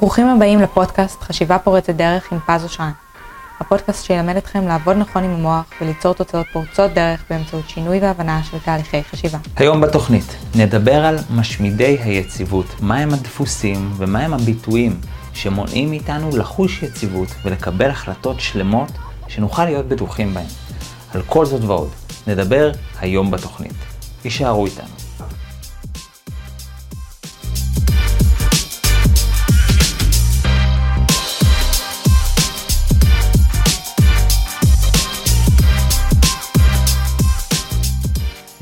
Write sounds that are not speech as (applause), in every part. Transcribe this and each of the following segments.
ברוכים הבאים לפודקאסט חשיבה פורצת דרך עם פז אושרן. הפודקאסט שילמד אתכם לעבוד נכון עם המוח וליצור תוצאות פורצות דרך באמצעות שינוי והבנה של תהליכי חשיבה. היום בתוכנית נדבר על משמידי היציבות, מהם הדפוסים ומהם הביטויים שמונעים מאיתנו לחוש יציבות ולקבל החלטות שלמות שנוכל להיות בטוחים בהן. על כל זאת ועוד, נדבר היום בתוכנית. הישארו איתנו.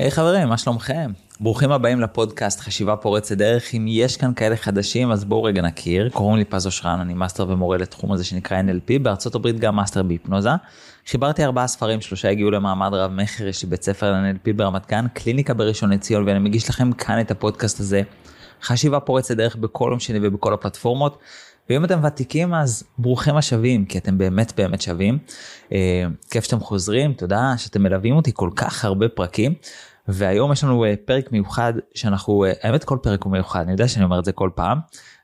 היי היי, חברים, מה שלומכם? ברוכים הבאים לפודקאסט חשיבה פורצת דרך. אם יש כאן כאלה חדשים, אז בואו רגע נכיר. קוראים לי פז אושרן, אני מאסטר ומורה לתחום הזה שנקרא NLP, בארצות הברית גם מאסטר בהיפנוזה. חיברתי ארבעה ספרים, שלושה הגיעו למעמד רב מכר, יש לי בית ספר ל-NLP ברמת גן, קליניקה בראשון לציון, ואני מגיש לכם כאן את הפודקאסט הזה. חשיבה פורצת דרך בכל יום שני ובכל הפלטפורמות. ואם אתם ותיקים אז ברוכים השבים כי אתם באמת באמת שווים. אה, כיף שאתם חוזרים תודה שאתם מלווים אותי כל כך הרבה פרקים והיום יש לנו אה, פרק מיוחד שאנחנו, אה, האמת כל פרק הוא מיוחד, אני יודע שאני אומר את זה כל פעם,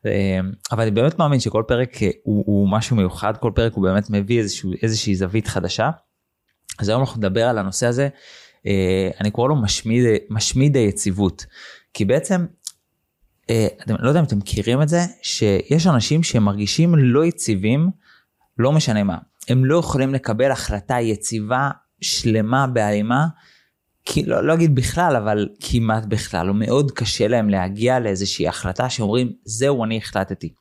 אה, אבל אני באמת מאמין שכל פרק הוא, הוא משהו מיוחד, כל פרק הוא באמת מביא איזשהו, איזושהי זווית חדשה. אז היום אנחנו נדבר על הנושא הזה, אני קורא לו משמיד, משמיד היציבות, כי בעצם, אתם, לא יודע אם אתם מכירים את זה, שיש אנשים שמרגישים לא יציבים, לא משנה מה, הם לא יכולים לקבל החלטה יציבה, שלמה, בהלימה. כי לא, לא אגיד בכלל, אבל כמעט בכלל, או מאוד קשה להם להגיע לאיזושהי החלטה שאומרים, זהו, אני החלטתי.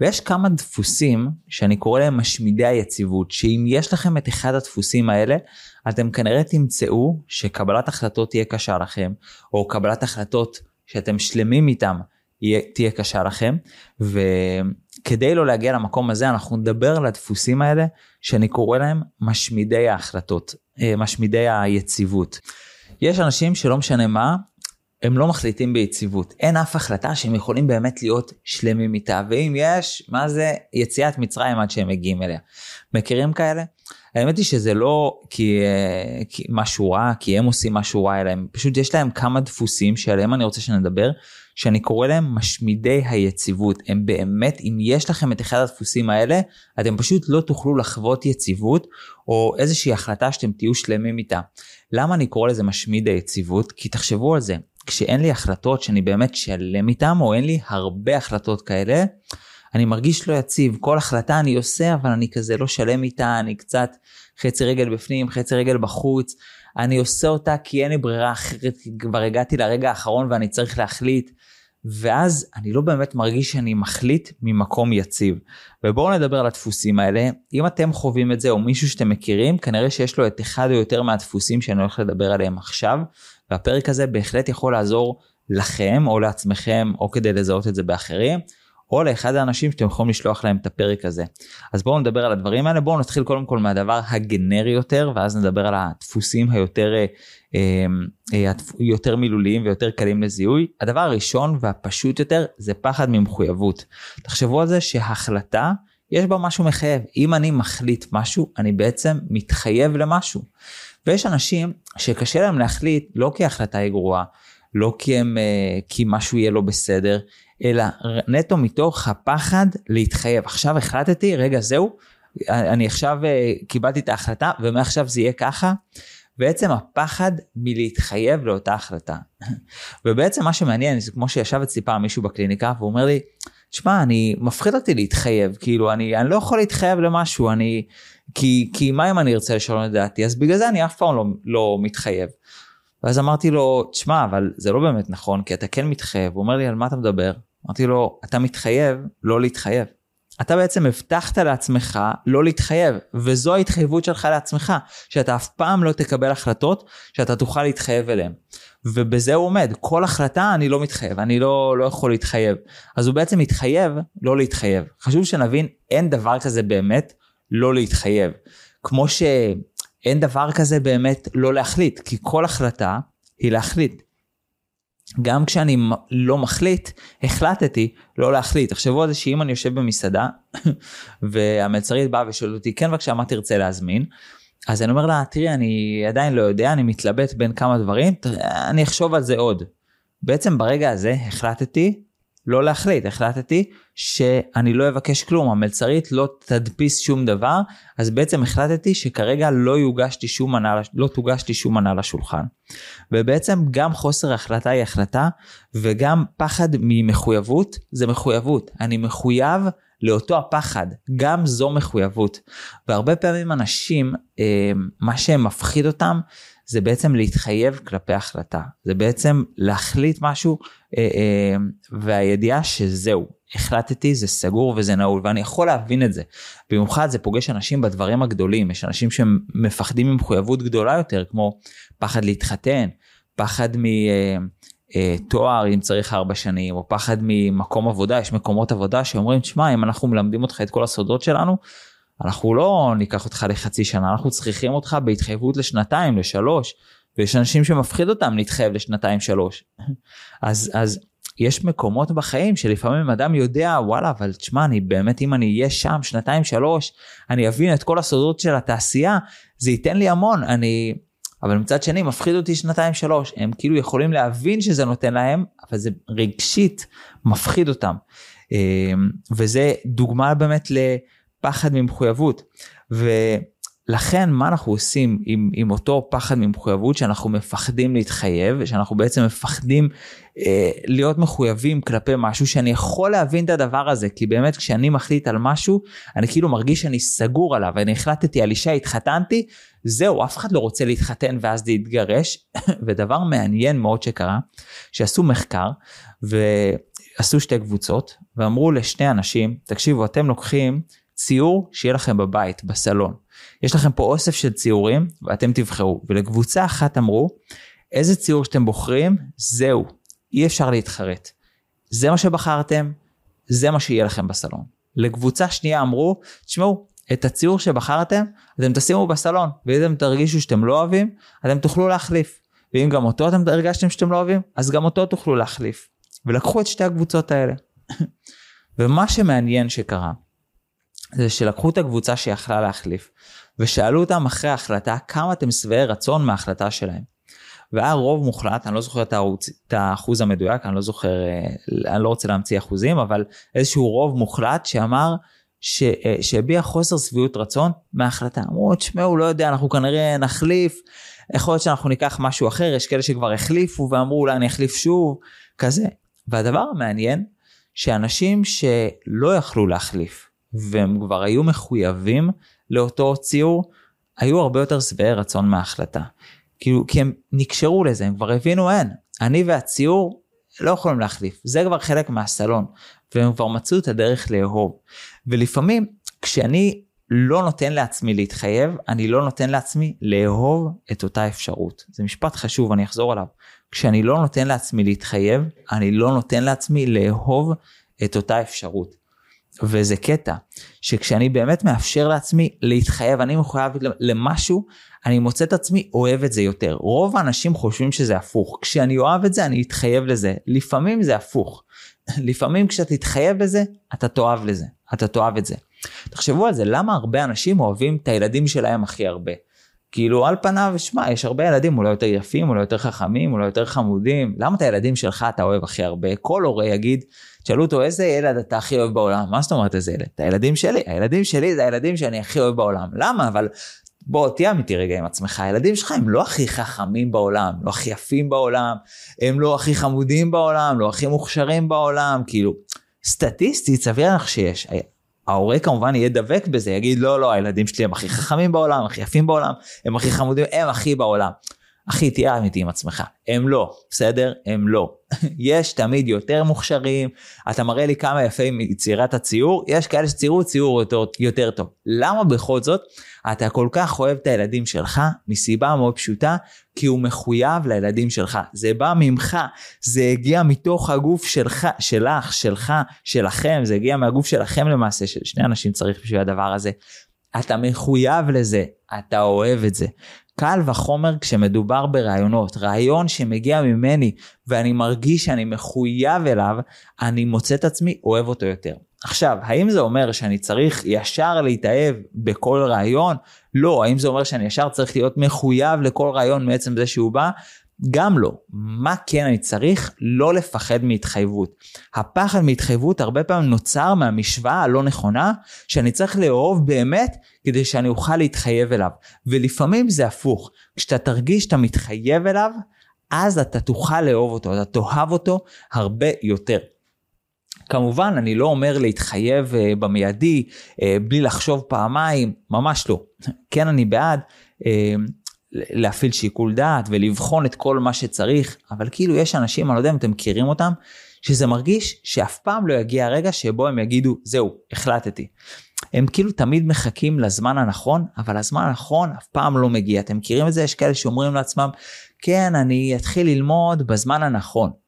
ויש כמה דפוסים שאני קורא להם משמידי היציבות, שאם יש לכם את אחד הדפוסים האלה, אתם כנראה תמצאו שקבלת החלטות תהיה קשה לכם, או קבלת החלטות שאתם שלמים איתם תהיה קשה לכם, וכדי לא להגיע למקום הזה אנחנו נדבר על הדפוסים האלה שאני קורא להם משמידי ההחלטות, אה, משמידי היציבות. יש אנשים שלא משנה מה, הם לא מחליטים ביציבות. אין אף החלטה שהם יכולים באמת להיות שלמים איתה, ואם יש, מה זה יציאת מצרים עד שהם מגיעים אליה. מכירים כאלה? האמת היא שזה לא כי, אה, כי משהו רע, כי הם עושים משהו רע, אלא פשוט יש להם כמה דפוסים שעליהם אני רוצה שנדבר, שאני קורא להם משמידי היציבות. הם באמת, אם יש לכם את אחד הדפוסים האלה, אתם פשוט לא תוכלו לחוות יציבות, או איזושהי החלטה שאתם תהיו שלמים איתה. למה אני קורא לזה משמיד היציבות? כי תחשבו על זה, כשאין לי החלטות שאני באמת שלם איתן, או אין לי הרבה החלטות כאלה, אני מרגיש לא יציב, כל החלטה אני עושה, אבל אני כזה לא שלם איתה, אני קצת חצי רגל בפנים, חצי רגל בחוץ. אני עושה אותה כי אין לי ברירה אחרת, כי כבר הגעתי לרגע האחרון ואני צריך להחליט. ואז אני לא באמת מרגיש שאני מחליט ממקום יציב. ובואו נדבר על הדפוסים האלה. אם אתם חווים את זה או מישהו שאתם מכירים, כנראה שיש לו את אחד או יותר מהדפוסים שאני הולך לדבר עליהם עכשיו, והפרק הזה בהחלט יכול לעזור לכם או לעצמכם או כדי לזהות את זה באחרים. או לאחד האנשים שאתם יכולים לשלוח להם את הפרק הזה. אז בואו נדבר על הדברים האלה, בואו נתחיל קודם כל מהדבר הגנרי יותר, ואז נדבר על הדפוסים היותר אה, אה, יותר מילוליים ויותר קלים לזיהוי. הדבר הראשון והפשוט יותר זה פחד ממחויבות. תחשבו על זה שהחלטה יש בה משהו מחייב. אם אני מחליט משהו, אני בעצם מתחייב למשהו. ויש אנשים שקשה להם להחליט לא כי ההחלטה היא גרועה, לא כי, הם, אה, כי משהו יהיה לא בסדר, אלא נטו מתוך הפחד להתחייב. עכשיו החלטתי, רגע זהו, אני עכשיו אה, קיבלתי את ההחלטה ומעכשיו זה יהיה ככה. בעצם הפחד מלהתחייב לאותה החלטה. (laughs) ובעצם מה שמעניין זה כמו שישב אצלי פעם מישהו בקליניקה והוא אומר לי, תשמע אני מפחיד אותי להתחייב כאילו אני אני לא יכול להתחייב למשהו אני כי כי מה אם אני ארצה לשנות את דעתי אז בגלל זה אני אף פעם לא, לא מתחייב. ואז אמרתי לו תשמע אבל זה לא באמת נכון כי אתה כן מתחייב הוא אומר לי על מה אתה מדבר אמרתי לו, אתה מתחייב לא להתחייב. אתה בעצם הבטחת לעצמך לא להתחייב, וזו ההתחייבות שלך לעצמך, שאתה אף פעם לא תקבל החלטות שאתה תוכל להתחייב אליהן. ובזה הוא עומד, כל החלטה אני לא מתחייב, אני לא, לא יכול להתחייב. אז הוא בעצם מתחייב לא להתחייב. חשוב שנבין, אין דבר כזה באמת לא להתחייב. כמו שאין דבר כזה באמת לא להחליט, כי כל החלטה היא להחליט. גם כשאני לא מחליט, החלטתי לא להחליט. תחשבו על זה שאם אני יושב במסעדה (laughs) והמלצרית באה ושואלת אותי, כן בבקשה, מה תרצה להזמין? אז אני אומר לה, תראי, אני עדיין לא יודע, אני מתלבט בין כמה דברים, אני אחשוב על זה עוד. בעצם ברגע הזה החלטתי לא להחליט, החלטתי שאני לא אבקש כלום, המלצרית לא תדפיס שום דבר, אז בעצם החלטתי שכרגע לא שום מנה, לא תוגש לי שום מנה לשולחן. ובעצם גם חוסר החלטה היא החלטה, וגם פחד ממחויבות זה מחויבות. אני מחויב לאותו הפחד, גם זו מחויבות. והרבה פעמים אנשים, אה, מה שמפחיד אותם, זה בעצם להתחייב כלפי החלטה. זה בעצם להחליט משהו, אה, אה, והידיעה שזהו, החלטתי, זה סגור וזה נעול, ואני יכול להבין את זה. במיוחד זה פוגש אנשים בדברים הגדולים, יש אנשים שמפחדים ממחויבות גדולה יותר, כמו פחד להתחתן, פחד מ... אה, תואר אם צריך ארבע שנים, או פחד ממקום עבודה, יש מקומות עבודה שאומרים, תשמע, אם אנחנו מלמדים אותך את כל הסודות שלנו, אנחנו לא ניקח אותך לחצי שנה, אנחנו צריכים אותך בהתחייבות לשנתיים, לשלוש, ויש אנשים שמפחיד אותם להתחייב לשנתיים, שלוש. אז, אז יש מקומות בחיים שלפעמים אדם יודע, וואלה, אבל תשמע, אני באמת, אם אני אהיה שם שנתיים, שלוש, אני אבין את כל הסודות של התעשייה, זה ייתן לי המון, אני... אבל מצד שני מפחיד אותי שנתיים שלוש. הם כאילו יכולים להבין שזה נותן להם אבל זה רגשית מפחיד אותם. אמ, וזה דוגמה באמת לפחד ממחויבות. ולכן מה אנחנו עושים עם, עם אותו פחד ממחויבות שאנחנו מפחדים להתחייב שאנחנו בעצם מפחדים אה, להיות מחויבים כלפי משהו שאני יכול להבין את הדבר הזה כי באמת כשאני מחליט על משהו אני כאילו מרגיש שאני סגור עליו אני החלטתי על אישה התחתנתי זהו, אף אחד לא רוצה להתחתן ואז להתגרש, (laughs) ודבר מעניין מאוד שקרה, שעשו מחקר ועשו שתי קבוצות, ואמרו לשני אנשים, תקשיבו, אתם לוקחים ציור שיהיה לכם בבית, בסלון. יש לכם פה אוסף של ציורים, ואתם תבחרו. ולקבוצה אחת אמרו, איזה ציור שאתם בוחרים, זהו, אי אפשר להתחרט. זה מה שבחרתם, זה מה שיהיה לכם בסלון. לקבוצה שנייה אמרו, תשמעו, את הציור שבחרתם, אתם תשימו בסלון, ואם אתם תרגישו שאתם לא אוהבים, אתם תוכלו להחליף. ואם גם אותו אתם הרגשתם שאתם לא אוהבים, אז גם אותו תוכלו להחליף. ולקחו את שתי הקבוצות האלה. (clears throat) ומה שמעניין שקרה, זה שלקחו את הקבוצה שיכלה להחליף, ושאלו אותם אחרי ההחלטה כמה אתם שבעי רצון מההחלטה שלהם. והיה רוב מוחלט, אני לא זוכר את, הערוץ, את האחוז המדויק, אני לא זוכר, אה, אני לא רוצה להמציא אחוזים, אבל איזשהו רוב מוחלט שאמר אה, שהביע חוסר שביעות רצון מההחלטה. אמרו, תשמעו, לא יודע, אנחנו כנראה נחליף, יכול להיות שאנחנו ניקח משהו אחר, יש כאלה שכבר החליפו ואמרו אולי אני אחליף שוב, כזה. והדבר המעניין, שאנשים שלא יכלו להחליף, והם כבר היו מחויבים לאותו ציור, היו הרבה יותר שבעי רצון מההחלטה. כאילו, כי הם נקשרו לזה, הם כבר הבינו, אין, אני והציור לא יכולים להחליף, זה כבר חלק מהסלון, והם כבר מצאו את הדרך לאהוב. ולפעמים כשאני לא נותן לעצמי להתחייב, אני לא נותן לעצמי לאהוב את אותה אפשרות. זה משפט חשוב, אני אחזור עליו. כשאני לא נותן לעצמי להתחייב, אני לא נותן לעצמי לאהוב את אותה אפשרות. וזה קטע, שכשאני באמת מאפשר לעצמי להתחייב, אני מחויב למשהו, אני מוצא את עצמי אוהב את זה יותר. רוב האנשים חושבים שזה הפוך. כשאני אוהב את זה, אני אתחייב לזה. לפעמים זה הפוך. (laughs) לפעמים כשאתה תתחייב לזה, אתה תאהב לזה. אתה תאהב את זה. תחשבו על זה, למה הרבה אנשים אוהבים את הילדים שלהם הכי הרבה? כאילו על פניו, שמע, יש הרבה ילדים אולי יותר יפים, אולי יותר חכמים, אולי יותר חמודים. למה את הילדים שלך אתה אוהב הכי הרבה? כל הורה יגיד, תשאלו אותו איזה ילד אתה הכי אוהב בעולם. מה זאת אומרת איזה ילד? את הילדים שלי. הילדים שלי זה הילדים שאני הכי אוהב בעולם. למה? אבל בוא תהיה אמיתי רגע עם עצמך, הילדים שלך הם לא הכי חכמים בעולם, לא הכי יפים בעולם, הם לא הכי חמודים בעולם, לא הכי מוכשרים בעולם, כאילו, סטטיסטית סביר לך שיש. ההורה כמובן יהיה דבק בזה, יגיד לא, לא, הילדים שלי הם הכי חכמים בעולם, הכי יפים בעולם, הם הכי חמודים, הם הכי בעולם. אחי, תהיה אמיתי עם עצמך. הם לא, בסדר? הם לא. (laughs) יש תמיד יותר מוכשרים, אתה מראה לי כמה יפה מיצירת הציור, יש כאלה שציירו ציור יותר, יותר טוב. למה בכל זאת אתה כל כך אוהב את הילדים שלך? מסיבה מאוד פשוטה, כי הוא מחויב לילדים שלך. זה בא ממך, זה הגיע מתוך הגוף שלך, שלך, שלך, שלכם, זה הגיע מהגוף שלכם למעשה, של שני אנשים צריך בשביל הדבר הזה. אתה מחויב לזה, אתה אוהב את זה. קל וחומר כשמדובר ברעיונות. רעיון שמגיע ממני ואני מרגיש שאני מחויב אליו, אני מוצא את עצמי אוהב אותו יותר. עכשיו, האם זה אומר שאני צריך ישר להתאהב בכל רעיון? לא. האם זה אומר שאני ישר צריך להיות מחויב לכל רעיון מעצם זה שהוא בא? גם לא. מה כן אני צריך? לא לפחד מהתחייבות. הפחד מהתחייבות הרבה פעמים נוצר מהמשוואה הלא נכונה, שאני צריך לאהוב באמת כדי שאני אוכל להתחייב אליו. ולפעמים זה הפוך. כשאתה תרגיש שאתה מתחייב אליו, אז אתה תוכל לאהוב אותו, אתה תאהב אותו הרבה יותר. כמובן, אני לא אומר להתחייב uh, במיידי, uh, בלי לחשוב פעמיים, ממש לא. כן, אני בעד uh, להפעיל שיקול דעת ולבחון את כל מה שצריך, אבל כאילו יש אנשים, אני לא יודע אם אתם מכירים אותם, שזה מרגיש שאף פעם לא יגיע הרגע שבו הם יגידו, זהו, החלטתי. הם כאילו תמיד מחכים לזמן הנכון, אבל הזמן הנכון אף פעם לא מגיע. אתם מכירים את זה? יש כאלה שאומרים לעצמם, כן, אני אתחיל ללמוד בזמן הנכון.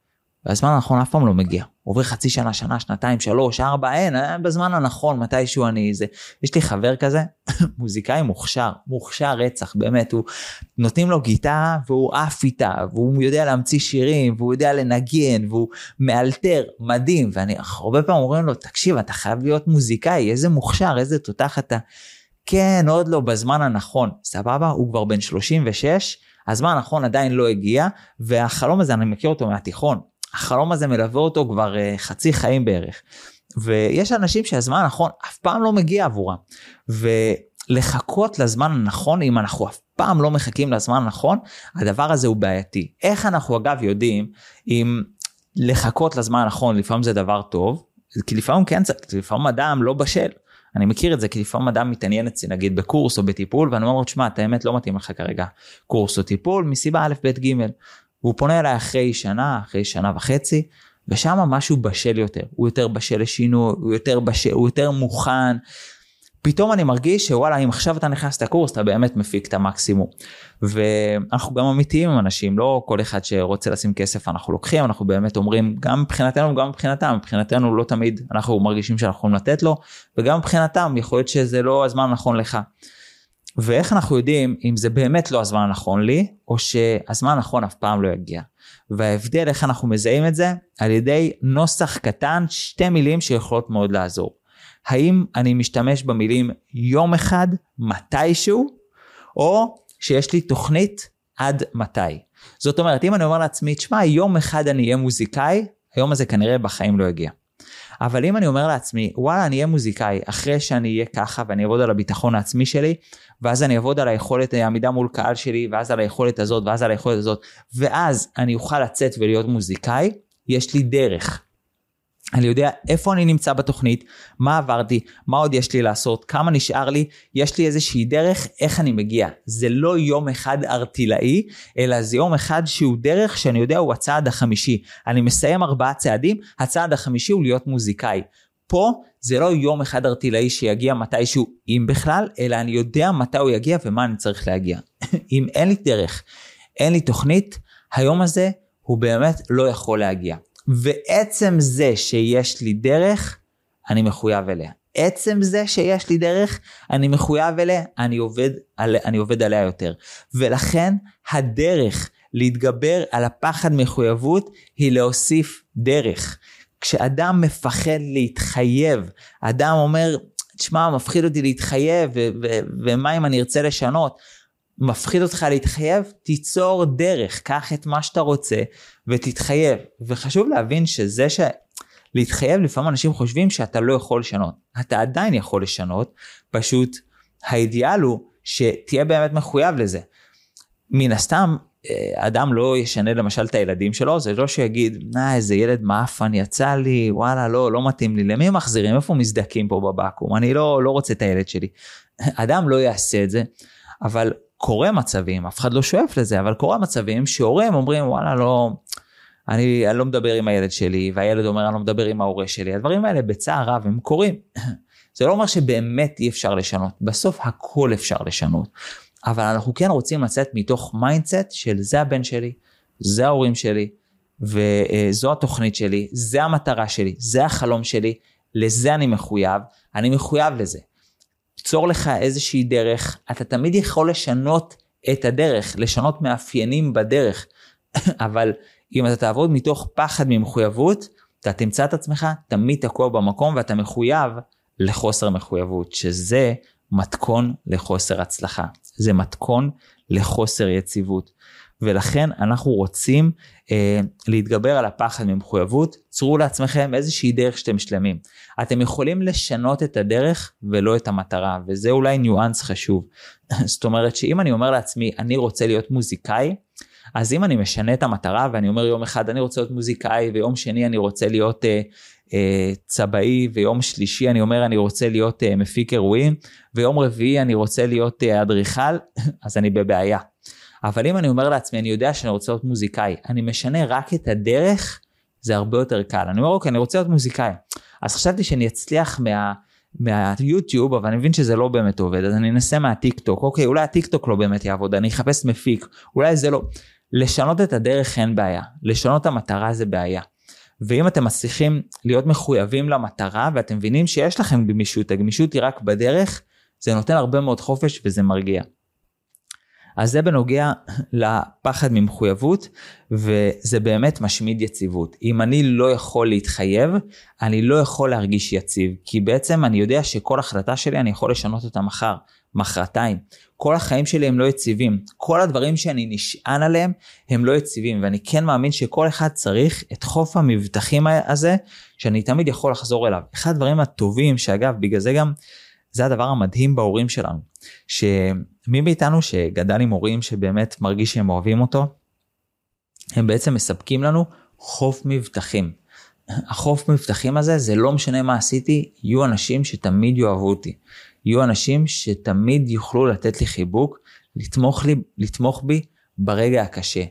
והזמן הנכון אף פעם לא מגיע. עובר חצי שנה, שנה, שנתיים, שלוש, ארבע, אין, אה, בזמן הנכון, מתישהו אני זה. יש לי חבר כזה, (laughs) מוזיקאי מוכשר, מוכשר רצח, באמת, הוא, נותנים לו גיטה והוא עף איתה, והוא יודע להמציא שירים, והוא יודע לנגן, והוא מאלתר, מדהים, ואני הרבה פעמים אומרים לו, תקשיב, אתה חייב להיות מוזיקאי, איזה מוכשר, איזה תותח אתה. כן, עוד לא, בזמן הנכון, סבבה? הוא כבר בן 36, הזמן הנכון עדיין לא הגיע, והחלום הזה, אני מכיר אותו מהתיכון. החלום הזה מלווה אותו כבר uh, חצי חיים בערך. ויש אנשים שהזמן הנכון אף פעם לא מגיע עבורם. ולחכות לזמן הנכון, אם אנחנו אף פעם לא מחכים לזמן הנכון, הדבר הזה הוא בעייתי. איך אנחנו אגב יודעים אם לחכות לזמן הנכון לפעמים זה דבר טוב, כי לפעמים כן, לפעמים אדם לא בשל. אני מכיר את זה כי לפעמים אדם מתעניין אצלי נגיד בקורס או בטיפול ואני אומר לו תשמע את האמת לא מתאים לך כרגע קורס או טיפול מסיבה א' ב' ג' והוא פונה אליי אחרי שנה, אחרי שנה וחצי, ושם משהו בשל יותר, הוא יותר בשל לשינוי, הוא יותר בשל, הוא יותר מוכן. פתאום אני מרגיש שוואלה, אם עכשיו אתה נכנס לקורס, אתה באמת מפיק את המקסימום. ואנחנו גם אמיתיים עם אנשים, לא כל אחד שרוצה לשים כסף אנחנו לוקחים, אנחנו באמת אומרים, גם מבחינתנו וגם מבחינתם, מבחינתנו לא תמיד אנחנו מרגישים שאנחנו יכולים לתת לו, וגם מבחינתם יכול להיות שזה לא הזמן הנכון לך. ואיך אנחנו יודעים אם זה באמת לא הזמן הנכון לי, או שהזמן הנכון אף פעם לא יגיע. וההבדל איך אנחנו מזהים את זה, על ידי נוסח קטן, שתי מילים שיכולות מאוד לעזור. האם אני משתמש במילים יום אחד, מתישהו, או שיש לי תוכנית עד מתי. זאת אומרת, אם אני אומר לעצמי, תשמע, יום אחד אני אהיה מוזיקאי, היום הזה כנראה בחיים לא יגיע. אבל אם אני אומר לעצמי, וואלה, אני אהיה מוזיקאי, אחרי שאני אהיה ככה ואני אעבוד על הביטחון העצמי שלי, ואז אני אעבוד על היכולת העמידה מול קהל שלי, ואז על היכולת הזאת, ואז על היכולת הזאת, ואז אני אוכל לצאת ולהיות מוזיקאי, יש לי דרך. אני יודע איפה אני נמצא בתוכנית, מה עברתי, מה עוד יש לי לעשות, כמה נשאר לי, יש לי איזושהי דרך איך אני מגיע. זה לא יום אחד ארטילאי, אלא זה יום אחד שהוא דרך שאני יודע הוא הצעד החמישי. אני מסיים ארבעה צעדים, הצעד החמישי הוא להיות מוזיקאי. פה זה לא יום אחד ארטילאי שיגיע מתישהו, אם בכלל, אלא אני יודע מתי הוא יגיע ומה אני צריך להגיע. (laughs) אם אין לי דרך, אין לי תוכנית, היום הזה הוא באמת לא יכול להגיע. ועצם זה שיש לי דרך, אני מחויב אליה. עצם זה שיש לי דרך, אני מחויב אליה, אני עובד, על, אני עובד עליה יותר. ולכן הדרך להתגבר על הפחד מחויבות היא להוסיף דרך. כשאדם מפחד להתחייב, אדם אומר, תשמע, מפחיד אותי להתחייב, ומה אם אני ארצה לשנות? מפחיד אותך להתחייב, תיצור דרך, קח את מה שאתה רוצה ותתחייב. וחשוב להבין שזה ש... להתחייב, לפעמים אנשים חושבים שאתה לא יכול לשנות. אתה עדיין יכול לשנות, פשוט האידיאל הוא שתהיה באמת מחויב לזה. מן הסתם, אה, אדם לא ישנה למשל את הילדים שלו, זה לא שיגיד, נא איזה ילד מאפן יצא לי, וואלה לא, לא מתאים לי, למי מחזירים, איפה מזדקים פה בבקו"ם, אני לא, לא רוצה את הילד שלי. אדם לא יעשה את זה, אבל קורה מצבים, אף אחד לא שואף לזה, אבל קורה מצבים שהורים אומרים וואלה לא, אני, אני לא מדבר עם הילד שלי, והילד אומר אני לא מדבר עם ההורה שלי, הדברים האלה בצער רב הם קורים. (clears throat) זה לא אומר שבאמת אי אפשר לשנות, בסוף הכל אפשר לשנות. אבל אנחנו כן רוצים לצאת מתוך mindset של זה הבן שלי, זה ההורים שלי, וזו התוכנית שלי, זה המטרה שלי, זה החלום שלי, לזה אני מחויב, אני מחויב לזה. ליצור לך איזושהי דרך, אתה תמיד יכול לשנות את הדרך, לשנות מאפיינים בדרך, (laughs) אבל אם אתה תעבוד מתוך פחד ממחויבות, אתה תמצא את עצמך תמיד תקוע במקום ואתה מחויב לחוסר מחויבות, שזה מתכון לחוסר הצלחה, זה מתכון לחוסר יציבות. ולכן אנחנו רוצים אה, להתגבר על הפחד ממחויבות, צרו לעצמכם איזושהי דרך שאתם שלמים. אתם יכולים לשנות את הדרך ולא את המטרה, וזה אולי ניואנס חשוב. (laughs) זאת אומרת שאם אני אומר לעצמי, אני רוצה להיות מוזיקאי, אז אם אני משנה את המטרה ואני אומר יום אחד אני רוצה להיות מוזיקאי ויום שני אני רוצה להיות אה, אה, צבעי ויום שלישי אני אומר אני רוצה להיות אה, מפיק אירועים ויום רביעי אני רוצה להיות אה, אדריכל (laughs) אז אני בבעיה. אבל אם אני אומר לעצמי אני יודע שאני רוצה להיות מוזיקאי אני משנה רק את הדרך זה הרבה יותר קל. אני אומר אוקיי אני רוצה להיות מוזיקאי. אז חשבתי שאני אצליח מה... מהיוטיוב אבל אני מבין שזה לא באמת עובד אז אני אנסה מהטיק טוק אוקיי אולי הטיק טוק לא באמת יעבוד אני אחפש מפיק אולי זה לא. לשנות את הדרך אין בעיה לשנות את המטרה זה בעיה. ואם אתם מצליחים להיות מחויבים למטרה ואתם מבינים שיש לכם גמישות, הגמישות היא רק בדרך, זה נותן הרבה מאוד חופש וזה מרגיע. אז זה בנוגע לפחד ממחויבות, וזה באמת משמיד יציבות. אם אני לא יכול להתחייב, אני לא יכול להרגיש יציב, כי בעצם אני יודע שכל החלטה שלי אני יכול לשנות אותה מחר, מחרתיים. כל החיים שלי הם לא יציבים. כל הדברים שאני נשען עליהם הם לא יציבים, ואני כן מאמין שכל אחד צריך את חוף המבטחים הזה, שאני תמיד יכול לחזור אליו. אחד הדברים הטובים, שאגב, בגלל זה גם, זה הדבר המדהים בהורים שלנו, שמי מאיתנו שגדל עם הורים שבאמת מרגיש שהם אוהבים אותו, הם בעצם מספקים לנו חוף מבטחים. החוף מבטחים הזה, זה לא משנה מה עשיתי, יהיו אנשים שתמיד יאהבו אותי. יהיו אנשים שתמיד יוכלו לתת לי חיבוק, לתמוך, לי, לתמוך בי ברגע הקשה.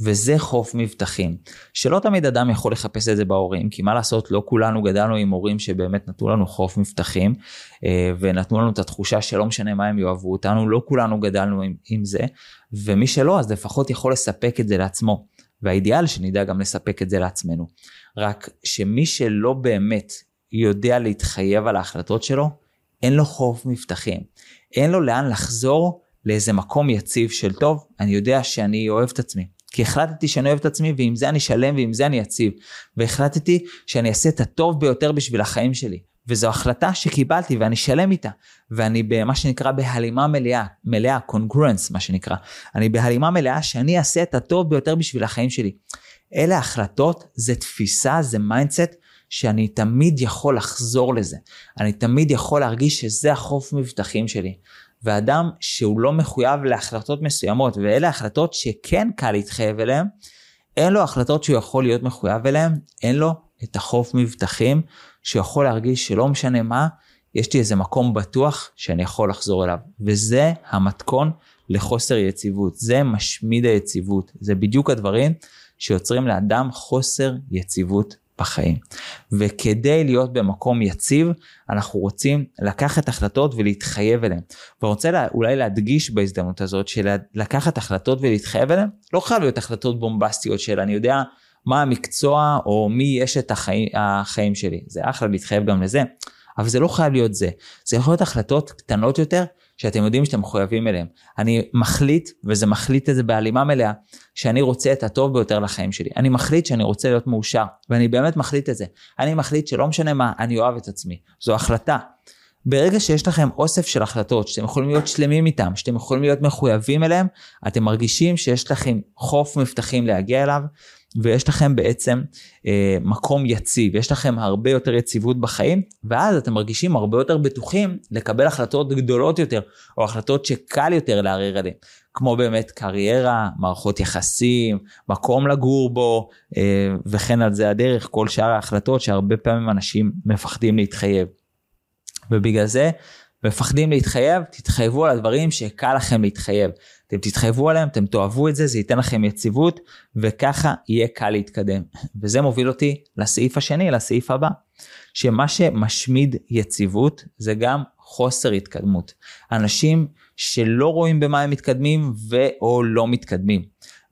וזה חוף מבטחים, שלא תמיד אדם יכול לחפש את זה בהורים, כי מה לעשות, לא כולנו גדלנו עם הורים שבאמת נתנו לנו חוף מבטחים, אה, ונתנו לנו את התחושה שלא משנה מה הם יאהבו אותנו, לא כולנו גדלנו עם, עם זה, ומי שלא, אז לפחות יכול לספק את זה לעצמו. והאידיאל שנדע גם לספק את זה לעצמנו. רק שמי שלא באמת יודע להתחייב על ההחלטות שלו, אין לו חוף מבטחים. אין לו לאן לחזור לאיזה מקום יציב של טוב, אני יודע שאני אוהב את עצמי. כי החלטתי שאני אוהב את עצמי ועם זה אני שלם ועם זה אני יציב. והחלטתי שאני אעשה את הטוב ביותר בשביל החיים שלי. וזו החלטה שקיבלתי ואני שלם איתה. ואני במה שנקרא בהלימה מלאה, מלאה, congruence מה שנקרא. אני בהלימה מלאה שאני אעשה את הטוב ביותר בשביל החיים שלי. אלה החלטות, זה תפיסה, זה mindset שאני תמיד יכול לחזור לזה. אני תמיד יכול להרגיש שזה החוף מבטחים שלי. ואדם שהוא לא מחויב להחלטות מסוימות, ואלה החלטות שכן קל להתחייב אליהן, אין לו החלטות שהוא יכול להיות מחויב אליהן, אין לו את החוף מבטחים, שיכול להרגיש שלא משנה מה, יש לי איזה מקום בטוח שאני יכול לחזור אליו. וזה המתכון לחוסר יציבות, זה משמיד היציבות, זה בדיוק הדברים שיוצרים לאדם חוסר יציבות בחיים. וכדי להיות במקום יציב, אנחנו רוצים לקחת החלטות ולהתחייב אליהן. ורוצה לה, אולי להדגיש בהזדמנות הזאת שלקחת החלטות ולהתחייב אליהן, לא חייב להיות החלטות בומבסטיות של אני יודע מה המקצוע או מי יש את החיים, החיים שלי. זה אחלה להתחייב גם לזה, אבל זה לא חייב להיות זה. זה יכול להיות החלטות קטנות יותר שאתם יודעים שאתם מחויבים אליהם. אני מחליט, וזה מחליט את זה בהלימה מלאה, שאני רוצה את הטוב ביותר לחיים שלי. אני מחליט שאני רוצה להיות מאושר, ואני באמת מחליט את זה. אני מחליט שלא משנה מה, אני אוהב את עצמי. זו החלטה. ברגע שיש לכם אוסף של החלטות שאתם יכולים להיות שלמים איתם, שאתם יכולים להיות מחויבים אליהם, אתם מרגישים שיש לכם חוף מבטחים להגיע אליו, ויש לכם בעצם אה, מקום יציב, יש לכם הרבה יותר יציבות בחיים, ואז אתם מרגישים הרבה יותר בטוחים לקבל החלטות גדולות יותר, או החלטות שקל יותר לערער עליהן, כמו באמת קריירה, מערכות יחסים, מקום לגור בו, אה, וכן על זה הדרך, כל שאר ההחלטות שהרבה פעמים אנשים מפחדים להתחייב. ובגלל זה מפחדים להתחייב, תתחייבו על הדברים שקל לכם להתחייב. אתם תתחייבו עליהם, אתם תאהבו את זה, זה ייתן לכם יציבות, וככה יהיה קל להתקדם. וזה מוביל אותי לסעיף השני, לסעיף הבא, שמה שמשמיד יציבות זה גם חוסר התקדמות. אנשים שלא רואים במה הם מתקדמים ו/או לא מתקדמים.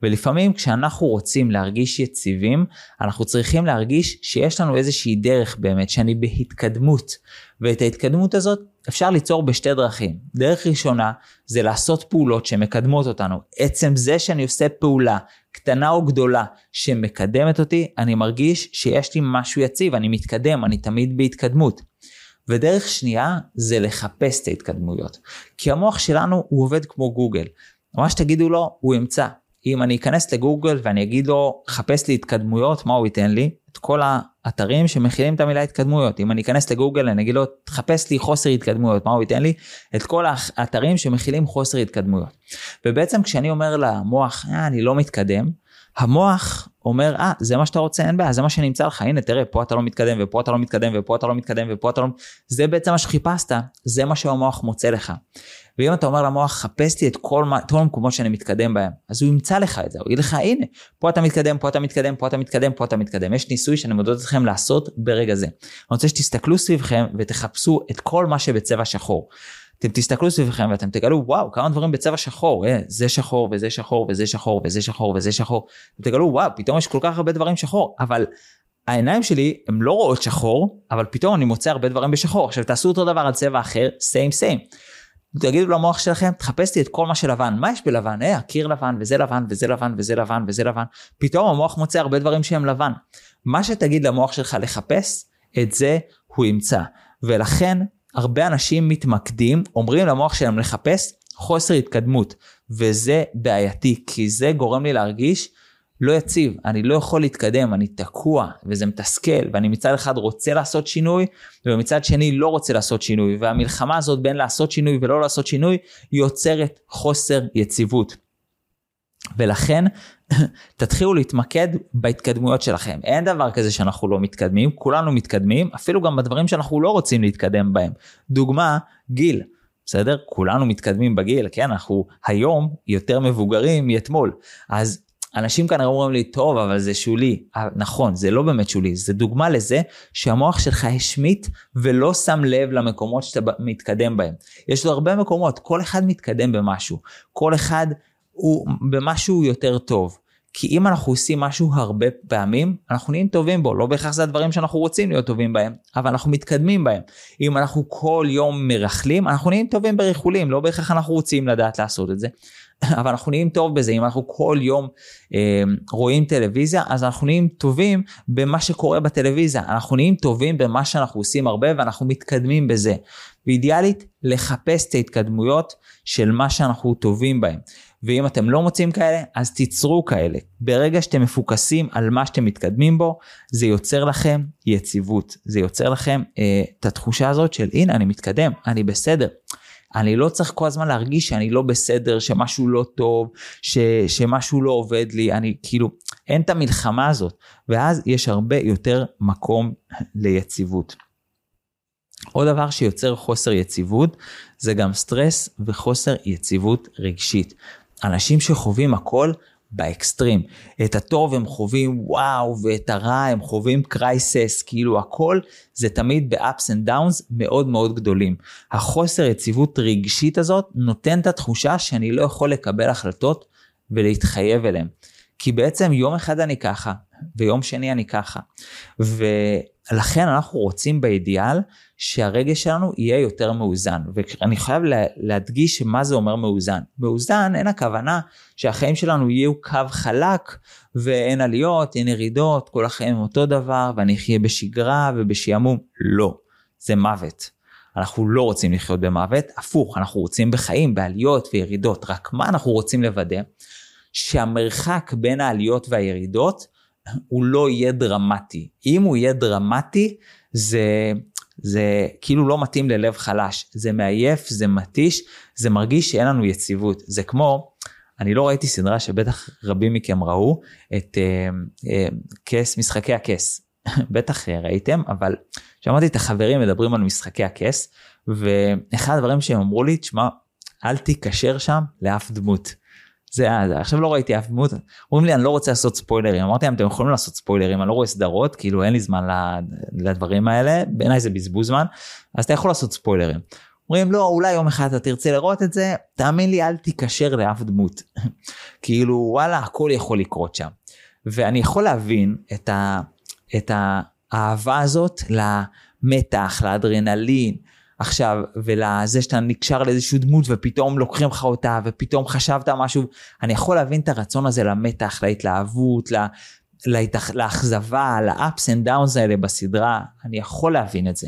ולפעמים כשאנחנו רוצים להרגיש יציבים, אנחנו צריכים להרגיש שיש לנו איזושהי דרך באמת, שאני בהתקדמות. ואת ההתקדמות הזאת אפשר ליצור בשתי דרכים. דרך ראשונה זה לעשות פעולות שמקדמות אותנו. עצם זה שאני עושה פעולה קטנה או גדולה שמקדמת אותי, אני מרגיש שיש לי משהו יציב, אני מתקדם, אני תמיד בהתקדמות. ודרך שנייה זה לחפש את ההתקדמויות. כי המוח שלנו הוא עובד כמו גוגל. מה שתגידו לו הוא ימצא. אם אני אכנס לגוגל ואני אגיד לו, חפש לי התקדמויות, מה הוא ייתן לי? את כל האתרים שמכילים את המילה התקדמויות. אם אני אכנס לגוגל אני אגיד לו, תחפש לי חוסר התקדמויות, מה הוא ייתן לי? את כל האתרים שמכילים חוסר התקדמויות. ובעצם כשאני אומר למוח, אה, אני לא מתקדם, המוח אומר, אה, זה מה שאתה רוצה, אין בעיה, זה מה שנמצא לך, הנה תראה, פה אתה לא מתקדם, ופה אתה לא מתקדם, ופה אתה לא מתקדם, ופה אתה לא... זה בעצם מה שחיפשת, זה מה שהמוח מוצא לך. ואם אתה אומר למוח, חפש לי את כל, כל המקומות שאני מתקדם בהם, אז הוא ימצא לך את זה, הוא יגיד לך, הנה, פה אתה מתקדם, פה אתה מתקדם, פה אתה מתקדם, פה אתה מתקדם. יש ניסוי שאני מודד אתכם לעשות ברגע זה. אני רוצה שתסתכלו סביבכם ותחפשו את כל מה שבצבע שחור. אתם תסתכלו סביבכם ואתם תגלו וואו כמה דברים בצבע שחור אה, זה שחור וזה שחור וזה שחור וזה שחור וזה שחור. אתם תגלו וואו פתאום יש כל כך הרבה דברים שחור אבל העיניים שלי הם לא רואות שחור אבל פתאום אני מוצא הרבה דברים בשחור עכשיו תעשו אותו דבר על צבע אחר סיים סיים. תגידו למוח שלכם תחפש לי את כל מה שלבן. מה יש בלבן? אה הקיר לבן וזה לבן וזה לבן וזה לבן וזה לבן. פתאום המוח מוצא הרבה דברים שהם לבן. מה שתגיד למוח שלך לחפש את זה הוא ימצא. ולכן הרבה אנשים מתמקדים, אומרים למוח שלהם לחפש חוסר התקדמות, וזה בעייתי, כי זה גורם לי להרגיש לא יציב, אני לא יכול להתקדם, אני תקוע, וזה מתסכל, ואני מצד אחד רוצה לעשות שינוי, ומצד שני לא רוצה לעשות שינוי, והמלחמה הזאת בין לעשות שינוי ולא לעשות שינוי, יוצרת חוסר יציבות. ולכן (clears throat) תתחילו להתמקד בהתקדמויות שלכם. אין דבר כזה שאנחנו לא מתקדמים, כולנו מתקדמים, אפילו גם בדברים שאנחנו לא רוצים להתקדם בהם. דוגמה, גיל. בסדר? כולנו מתקדמים בגיל, כן? אנחנו היום יותר מבוגרים מאתמול. אז אנשים כאן אומרים לי, טוב, אבל זה שולי. אה, נכון, זה לא באמת שולי, זה דוגמה לזה שהמוח שלך השמיט ולא שם לב למקומות שאתה מתקדם בהם. יש לו הרבה מקומות, כל אחד מתקדם במשהו. כל אחד הוא במשהו יותר טוב. כי אם אנחנו עושים משהו הרבה פעמים, אנחנו נהיים טובים בו, לא בהכרח זה הדברים שאנחנו רוצים להיות טובים בהם, אבל אנחנו מתקדמים בהם. אם אנחנו כל יום מרכלים, אנחנו נהיים טובים בריכולים, לא בהכרח אנחנו רוצים לדעת לעשות את זה, אבל אנחנו נהיים טוב בזה. אם אנחנו כל יום אה, רואים טלוויזיה, אז אנחנו נהיים טובים במה שקורה בטלוויזיה. אנחנו נהיים טובים במה שאנחנו עושים הרבה ואנחנו מתקדמים בזה. ואידיאלית, לחפש את ההתקדמויות של מה שאנחנו טובים בהם. ואם אתם לא מוצאים כאלה, אז תיצרו כאלה. ברגע שאתם מפוקסים על מה שאתם מתקדמים בו, זה יוצר לכם יציבות. זה יוצר לכם אה, את התחושה הזאת של הנה אני מתקדם, אני בסדר. אני לא צריך כל הזמן להרגיש שאני לא בסדר, שמשהו לא טוב, ש, שמשהו לא עובד לי, אני כאילו, אין את המלחמה הזאת, ואז יש הרבה יותר מקום ליציבות. עוד דבר שיוצר חוסר יציבות זה גם סטרס וחוסר יציבות רגשית. אנשים שחווים הכל באקסטרים. את הטוב הם חווים וואו, ואת הרע הם חווים crisis, כאילו הכל זה תמיד ב-ups and downs מאוד מאוד גדולים. החוסר יציבות רגשית הזאת נותן את התחושה שאני לא יכול לקבל החלטות ולהתחייב אליהן. כי בעצם יום אחד אני ככה, ויום שני אני ככה. ולכן אנחנו רוצים באידיאל שהרגש שלנו יהיה יותר מאוזן. ואני חייב להדגיש מה זה אומר מאוזן. מאוזן אין הכוונה שהחיים שלנו יהיו קו חלק ואין עליות, אין ירידות, כל החיים הם אותו דבר ואני אחיה בשגרה ובשעמום. לא, זה מוות. אנחנו לא רוצים לחיות במוות, הפוך, אנחנו רוצים בחיים, בעליות וירידות. רק מה אנחנו רוצים לוודא? שהמרחק בין העליות והירידות הוא לא יהיה דרמטי. אם הוא יהיה דרמטי, זה, זה כאילו לא מתאים ללב חלש. זה מעייף, זה מתיש, זה מרגיש שאין לנו יציבות. זה כמו, אני לא ראיתי סדרה שבטח רבים מכם ראו, את אה, אה, כס, משחקי הכס. (laughs) בטח ראיתם, אבל שמעתי את החברים מדברים על משחקי הכס, ואחד הדברים שהם אמרו לי, תשמע, אל תיקשר שם לאף דמות. זה היה, עכשיו לא ראיתי אף דמות, אומרים לי אני לא רוצה לעשות ספוילרים, אמרתי להם אתם יכולים לעשות ספוילרים, אני לא רואה סדרות, כאילו אין לי זמן לדברים האלה, בעיניי זה בזבוז זמן, אז אתה יכול לעשות ספוילרים. אומרים לא אולי יום אחד אתה תרצה לראות את זה, תאמין לי אל תיקשר לאף דמות. (laughs) כאילו וואלה הכל יכול לקרות שם. ואני יכול להבין את, ה, את האהבה הזאת למתח, לאדרנלין, עכשיו, ולזה שאתה נקשר לאיזושהי דמות ופתאום לוקחים לך אותה ופתאום חשבת משהו, אני יכול להבין את הרצון הזה למתח, להתלהבות, ל... להתאכ... לאכזבה, ל-ups and downs האלה בסדרה, אני יכול להבין את זה.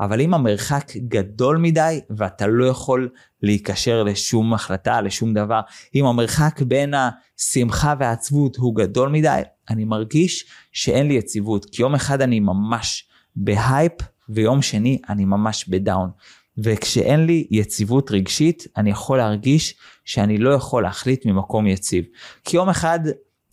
אבל אם המרחק גדול מדי ואתה לא יכול להיקשר לשום החלטה, לשום דבר, אם המרחק בין השמחה והעצבות הוא גדול מדי, אני מרגיש שאין לי יציבות, כי יום אחד אני ממש בהייפ ויום שני אני ממש בדאון. וכשאין לי יציבות רגשית, אני יכול להרגיש שאני לא יכול להחליט ממקום יציב. כי יום אחד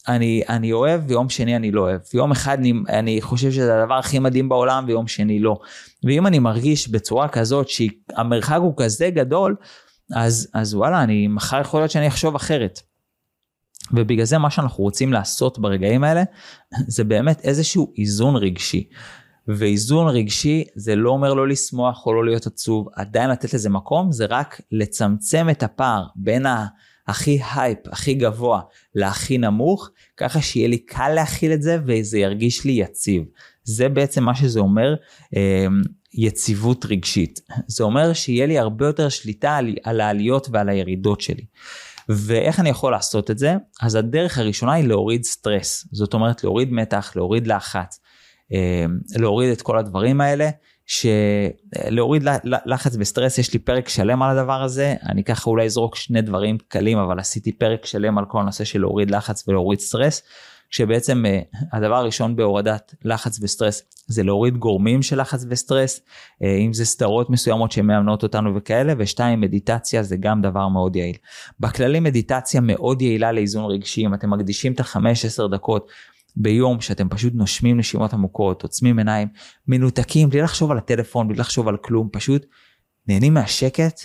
אני, אני אוהב ויום שני אני לא אוהב. יום אחד אני, אני חושב שזה הדבר הכי מדהים בעולם ויום שני לא. ואם אני מרגיש בצורה כזאת שהמרחק הוא כזה גדול, אז, אז וואלה, אני מחר יכול להיות שאני אחשוב אחרת. ובגלל זה מה שאנחנו רוצים לעשות ברגעים האלה, (laughs) זה באמת איזשהו איזון רגשי. ואיזון רגשי זה לא אומר לא לשמוח או לא להיות עצוב, עדיין לתת לזה מקום, זה רק לצמצם את הפער בין הכי הייפ, הכי גבוה, להכי נמוך, ככה שיהיה לי קל להכיל את זה וזה ירגיש לי יציב. זה בעצם מה שזה אומר אה, יציבות רגשית. זה אומר שיהיה לי הרבה יותר שליטה על, על העליות ועל הירידות שלי. ואיך אני יכול לעשות את זה? אז הדרך הראשונה היא להוריד סטרס, זאת אומרת להוריד מתח, להוריד לחץ, להוריד את כל הדברים האלה. שלהוריד לחץ וסטרס יש לי פרק שלם על הדבר הזה אני ככה אולי אזרוק שני דברים קלים אבל עשיתי פרק שלם על כל הנושא של להוריד לחץ ולהוריד סטרס. שבעצם אה, הדבר הראשון בהורדת לחץ וסטרס זה להוריד גורמים של לחץ וסטרס אה, אם זה סדרות מסוימות שמאמנות אותנו וכאלה ושתיים מדיטציה זה גם דבר מאוד יעיל. בכללי מדיטציה מאוד יעילה לאיזון רגשי אם אתם מקדישים את החמש עשר דקות ביום שאתם פשוט נושמים נשימות עמוקות, עוצמים עיניים, מנותקים, בלי לחשוב על הטלפון, בלי לחשוב על כלום, פשוט נהנים מהשקט,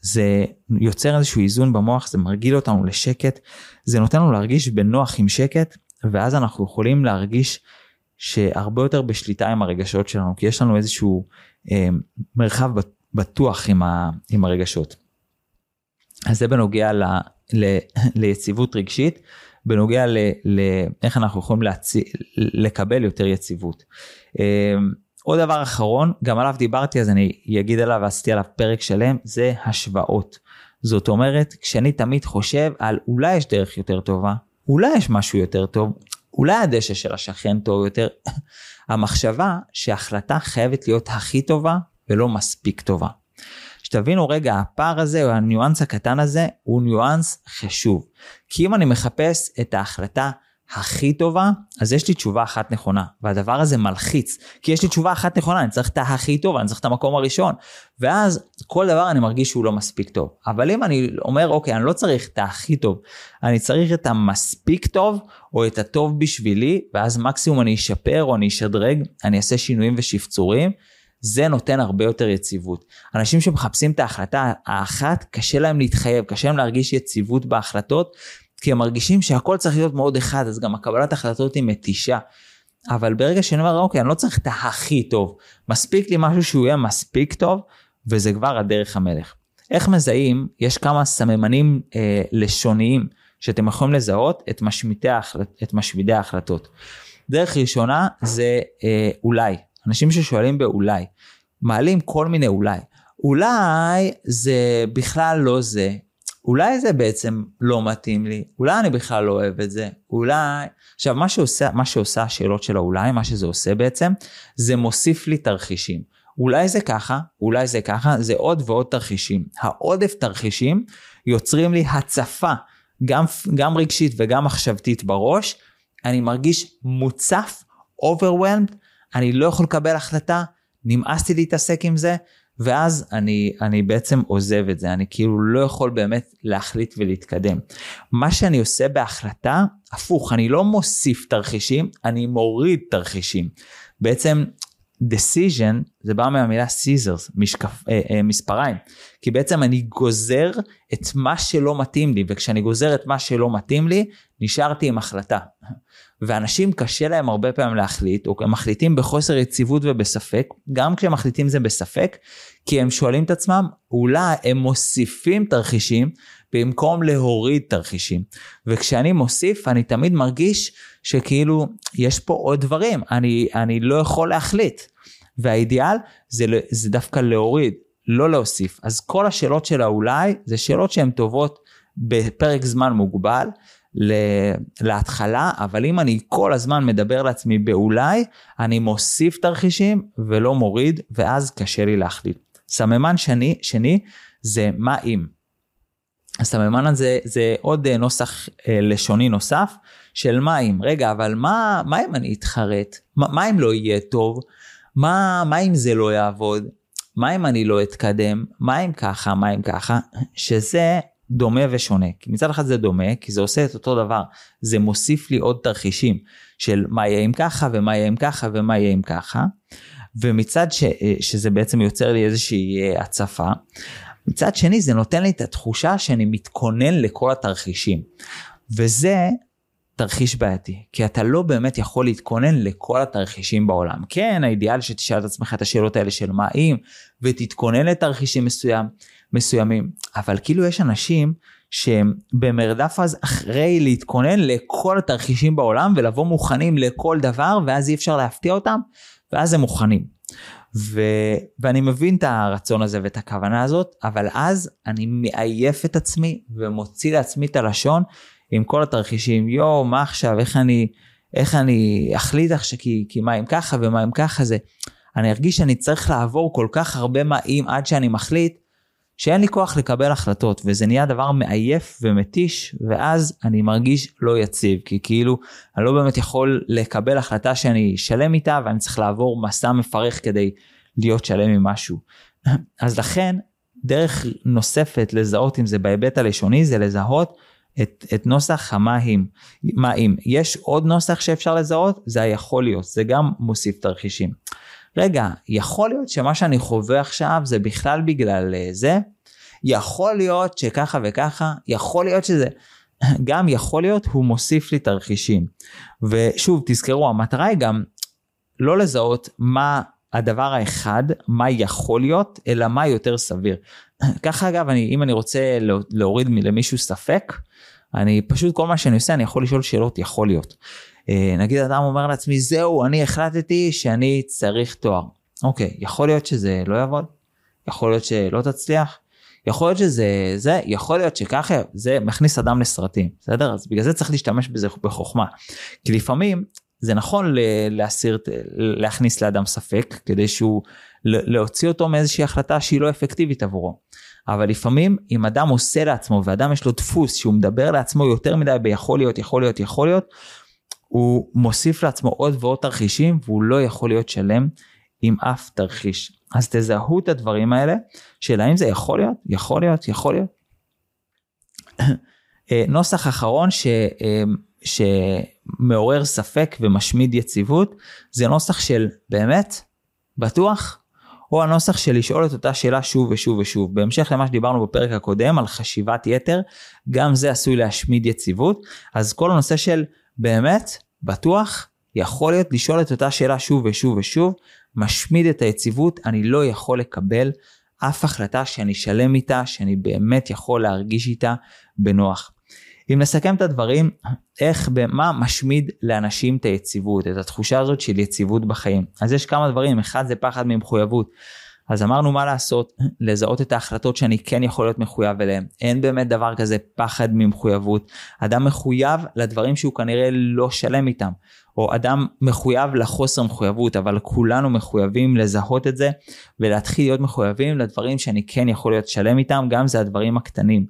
זה יוצר איזשהו איזון במוח, זה מרגיל אותנו לשקט, זה נותן לנו להרגיש בנוח עם שקט, ואז אנחנו יכולים להרגיש שהרבה יותר בשליטה עם הרגשות שלנו, כי יש לנו איזשהו אה, מרחב בטוח עם, ה, עם הרגשות. אז זה בנוגע ל, ל, ליציבות רגשית. בנוגע לאיך אנחנו יכולים להצי... לקבל יותר יציבות. אמ, עוד דבר אחרון, גם עליו דיברתי אז אני אגיד עליו ועשיתי עליו פרק שלם, זה השוואות. זאת אומרת, כשאני תמיד חושב על אולי יש דרך יותר טובה, אולי יש משהו יותר טוב, אולי הדשא של השכן טוב יותר, (laughs) המחשבה שההחלטה חייבת להיות הכי טובה ולא מספיק טובה. שתבינו רגע, הפער הזה או הניואנס הקטן הזה הוא ניואנס חשוב. כי אם אני מחפש את ההחלטה הכי טובה, אז יש לי תשובה אחת נכונה, והדבר הזה מלחיץ, כי יש לי תשובה אחת נכונה, אני צריך את הכי טוב, אני צריך את המקום הראשון, ואז כל דבר אני מרגיש שהוא לא מספיק טוב. אבל אם אני אומר, אוקיי, אני לא צריך את הכי טוב, אני צריך את המספיק טוב, או את הטוב בשבילי, ואז מקסימום אני אשפר או אני אשדרג, אני אעשה שינויים ושפצורים, זה נותן הרבה יותר יציבות. אנשים שמחפשים את ההחלטה האחת, קשה להם להתחייב, קשה להם להרגיש יציבות בהחלטות, כי הם מרגישים שהכל צריך להיות מאוד אחד, אז גם הקבלת החלטות היא מתישה. אבל ברגע שאני אומר, אוקיי, אני לא צריך את הכי טוב, מספיק לי משהו שהוא יהיה מספיק טוב, וזה כבר הדרך המלך. איך מזהים? יש כמה סממנים אה, לשוניים שאתם יכולים לזהות את משמידי, ההחלט, את משמידי ההחלטות. דרך ראשונה זה אה, אולי. אנשים ששואלים באולי, מעלים כל מיני אולי. אולי זה בכלל לא זה, אולי זה בעצם לא מתאים לי, אולי אני בכלל לא אוהב את זה, אולי... עכשיו מה שעושה, מה שעושה השאלות של האולי, מה שזה עושה בעצם, זה מוסיף לי תרחישים. אולי זה ככה, אולי זה ככה, זה עוד ועוד תרחישים. העודף תרחישים יוצרים לי הצפה, גם, גם רגשית וגם מחשבתית בראש, אני מרגיש מוצף, overwhelmed, אני לא יכול לקבל החלטה, נמאסתי להתעסק עם זה, ואז אני, אני בעצם עוזב את זה, אני כאילו לא יכול באמת להחליט ולהתקדם. מה שאני עושה בהחלטה, הפוך, אני לא מוסיף תרחישים, אני מוריד תרחישים. בעצם decision זה בא מהמילה scissors, משקף, אה, אה, מספריים, כי בעצם אני גוזר את מה שלא מתאים לי, וכשאני גוזר את מה שלא מתאים לי, נשארתי עם החלטה. ואנשים קשה להם הרבה פעמים להחליט, או הם מחליטים בחוסר יציבות ובספק, גם כשהם מחליטים זה בספק, כי הם שואלים את עצמם, אולי הם מוסיפים תרחישים במקום להוריד תרחישים. וכשאני מוסיף, אני תמיד מרגיש שכאילו, יש פה עוד דברים, אני, אני לא יכול להחליט. והאידיאל זה, זה דווקא להוריד, לא להוסיף. אז כל השאלות של האולי, זה שאלות שהן טובות בפרק זמן מוגבל. להתחלה, אבל אם אני כל הזמן מדבר לעצמי באולי, אני מוסיף תרחישים ולא מוריד, ואז קשה לי להחליט. סממן שני, שני זה מה אם. הסממן הזה זה עוד אה, נוסח אה, לשוני נוסף של מה אם. רגע, אבל מה, מה אם אני אתחרט? מה, מה אם לא יהיה טוב? מה, מה אם זה לא יעבוד? מה אם אני לא אתקדם? מה אם ככה? מה אם ככה? שזה דומה ושונה. כי מצד אחד זה דומה, כי זה עושה את אותו דבר. זה מוסיף לי עוד תרחישים של מה יהיה אם ככה, ומה יהיה אם ככה, ומה יהיה אם ככה. ומצד ש, שזה בעצם יוצר לי איזושהי אה, הצפה. מצד שני זה נותן לי את התחושה שאני מתכונן לכל התרחישים. וזה תרחיש בעייתי, כי אתה לא באמת יכול להתכונן לכל התרחישים בעולם. כן, האידיאל שתשאל את עצמך את השאלות האלה של מה אם, ותתכונן לתרחישים מסוים, מסוימים, אבל כאילו יש אנשים שהם במרדף אז אחרי להתכונן לכל התרחישים בעולם ולבוא מוכנים לכל דבר ואז אי אפשר להפתיע אותם ואז הם מוכנים. ו... ואני מבין את הרצון הזה ואת הכוונה הזאת, אבל אז אני מעייף את עצמי ומוציא לעצמי את הלשון עם כל התרחישים, יואו, מה עכשיו, איך אני, איך אני אחליט עכשיו, כי, כי מה אם ככה ומה אם ככה זה, אני ארגיש שאני צריך לעבור כל כך הרבה מה אם עד שאני מחליט, שאין לי כוח לקבל החלטות, וזה נהיה דבר מעייף ומתיש, ואז אני מרגיש לא יציב, כי כאילו אני לא באמת יכול לקבל החלטה שאני שלם איתה, ואני צריך לעבור מסע מפרך כדי להיות שלם עם משהו. (clears throat) אז לכן, דרך נוספת לזהות אם זה בהיבט הלשוני, זה לזהות את, את נוסח המה אם. מה אם. יש עוד נוסח שאפשר לזהות? זה היכול להיות, זה גם מוסיף תרחישים. רגע, יכול להיות שמה שאני חווה עכשיו זה בכלל בגלל אה, זה? יכול להיות שככה וככה, יכול להיות שזה... (laughs) גם יכול להיות, הוא מוסיף לי תרחישים. ושוב, תזכרו, המטרה היא גם לא לזהות מה הדבר האחד, מה יכול להיות, אלא מה יותר סביר. (clears throat) ככה אגב, אני, אם אני רוצה להוריד למישהו ספק, אני פשוט כל מה שאני עושה, אני יכול לשאול שאלות יכול להיות. אה, נגיד אדם אומר לעצמי, זהו, אני החלטתי שאני צריך תואר. אוקיי, יכול להיות שזה לא יעבוד? יכול להיות שלא תצליח? יכול להיות שזה זה, יכול להיות שככה, זה מכניס אדם לסרטים, בסדר? אז בגלל זה צריך להשתמש בזה בחוכמה. כי לפעמים זה נכון להסיר, להכניס לאדם ספק, כדי שהוא, להוציא אותו מאיזושהי החלטה שהיא לא אפקטיבית עבורו. אבל לפעמים אם אדם עושה לעצמו ואדם יש לו דפוס שהוא מדבר לעצמו יותר מדי ביכול להיות, יכול להיות, יכול להיות, הוא מוסיף לעצמו עוד ועוד תרחישים והוא לא יכול להיות שלם עם אף תרחיש. אז תזהו את הדברים האלה של האם זה יכול להיות, יכול להיות, יכול להיות. (clears throat) אה, נוסח אחרון ש, אה, שמעורר ספק ומשמיד יציבות זה נוסח של באמת, בטוח, או הנוסח של לשאול את אותה שאלה שוב ושוב ושוב. בהמשך למה שדיברנו בפרק הקודם על חשיבת יתר, גם זה עשוי להשמיד יציבות. אז כל הנושא של באמת, בטוח, יכול להיות לשאול את אותה שאלה שוב ושוב ושוב, משמיד את היציבות, אני לא יכול לקבל אף החלטה שאני שלם איתה, שאני באמת יכול להרגיש איתה בנוח. אם נסכם את הדברים, איך, מה משמיד לאנשים את היציבות, את התחושה הזאת של יציבות בחיים. אז יש כמה דברים, אחד זה פחד ממחויבות. אז אמרנו מה לעשות, לזהות את ההחלטות שאני כן יכול להיות מחויב אליהן. אין באמת דבר כזה פחד ממחויבות. אדם מחויב לדברים שהוא כנראה לא שלם איתם. או אדם מחויב לחוסר מחויבות, אבל כולנו מחויבים לזהות את זה ולהתחיל להיות מחויבים לדברים שאני כן יכול להיות שלם איתם, גם זה הדברים הקטנים.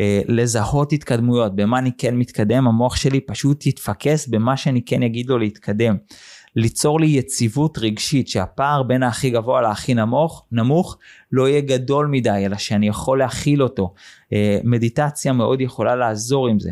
אה, לזהות התקדמויות, במה אני כן מתקדם, המוח שלי פשוט יתפקס במה שאני כן אגיד לו להתקדם. ליצור לי יציבות רגשית, שהפער בין הכי גבוה להכי נמוך, נמוך לא יהיה גדול מדי, אלא שאני יכול להכיל אותו. אה, מדיטציה מאוד יכולה לעזור עם זה.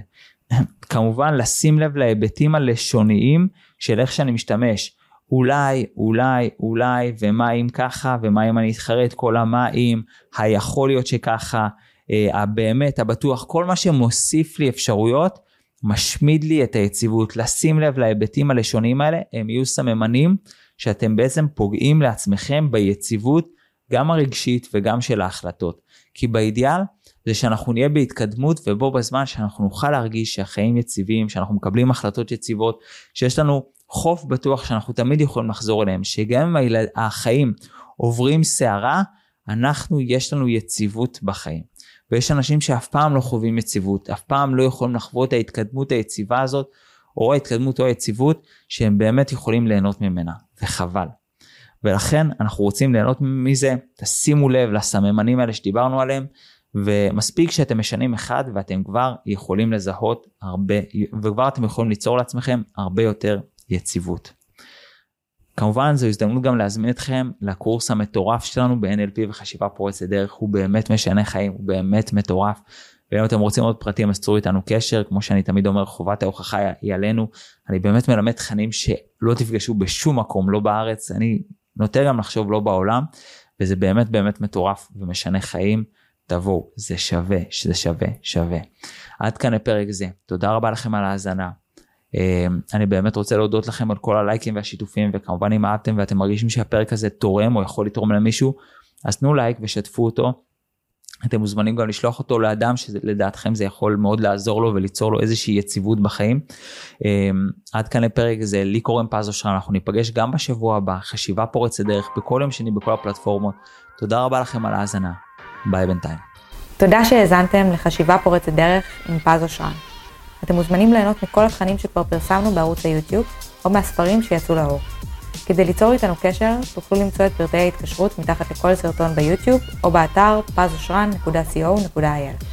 (clears throat) כמובן לשים לב להיבטים הלשוניים של איך שאני משתמש. אולי, אולי, אולי, ומה אם ככה, ומה אם אני אתחרט כל המה אם, היכול להיות שככה, אה, הבאמת, הבטוח, כל מה שמוסיף לי אפשרויות, משמיד לי את היציבות. לשים לב להיבטים הלשוניים האלה, הם יהיו סממנים שאתם בעצם פוגעים לעצמכם ביציבות, גם הרגשית וגם של ההחלטות. כי באידיאל זה שאנחנו נהיה בהתקדמות ובו בזמן שאנחנו נוכל להרגיש שהחיים יציבים, שאנחנו מקבלים החלטות יציבות, שיש לנו חוף בטוח שאנחנו תמיד יכולים לחזור אליהם, שגם אם החיים עוברים סערה, אנחנו, יש לנו יציבות בחיים. ויש אנשים שאף פעם לא חווים יציבות, אף פעם לא יכולים לחוות את ההתקדמות היציבה הזאת, או ההתקדמות או היציבות, שהם באמת יכולים ליהנות ממנה, וחבל. ולכן אנחנו רוצים ליהנות מזה, תשימו לב לסממנים האלה שדיברנו עליהם, ומספיק שאתם משנים אחד ואתם כבר יכולים לזהות הרבה, וכבר אתם יכולים ליצור לעצמכם הרבה יותר יציבות. כמובן זו הזדמנות גם להזמין אתכם לקורס המטורף שלנו ב-NLP וחשיבה פורצת דרך, הוא באמת משנה חיים, הוא באמת מטורף. ואם אתם רוצים עוד פרטים אז צרו איתנו קשר, כמו שאני תמיד אומר, חובת ההוכחה היא עלינו. אני באמת מלמד תכנים שלא תפגשו בשום מקום, לא בארץ, אני נוטה גם לחשוב לא בעולם, וזה באמת באמת מטורף ומשנה חיים. תבואו, זה שווה, שזה שווה, שווה. עד כאן לפרק זה. תודה רבה לכם על ההאזנה. אמ, אני באמת רוצה להודות לכם על כל הלייקים והשיתופים וכמובן אם אהבתם ואתם מרגישים שהפרק הזה תורם או יכול לתרום למישהו אז תנו לייק ושתפו אותו. אתם מוזמנים גם לשלוח אותו לאדם שלדעתכם זה יכול מאוד לעזור לו וליצור לו איזושהי יציבות בחיים. אמ, עד כאן לפרק הזה לי קוראים פז אושרה אנחנו ניפגש גם בשבוע הבא חשיבה פורצת דרך בכל יום שני בכל הפלטפורמות. תודה רבה לכם על ההאזנה. ביי בינתיים. תודה שהאזנתם לחשיבה פורצת דרך עם פז אושרן. אתם מוזמנים ליהנות מכל התכנים שכבר פרסמנו בערוץ היוטיוב, או מהספרים שיצאו לאור. כדי ליצור איתנו קשר, תוכלו למצוא את פרטי ההתקשרות מתחת לכל סרטון ביוטיוב, או באתר pazosran.co.il.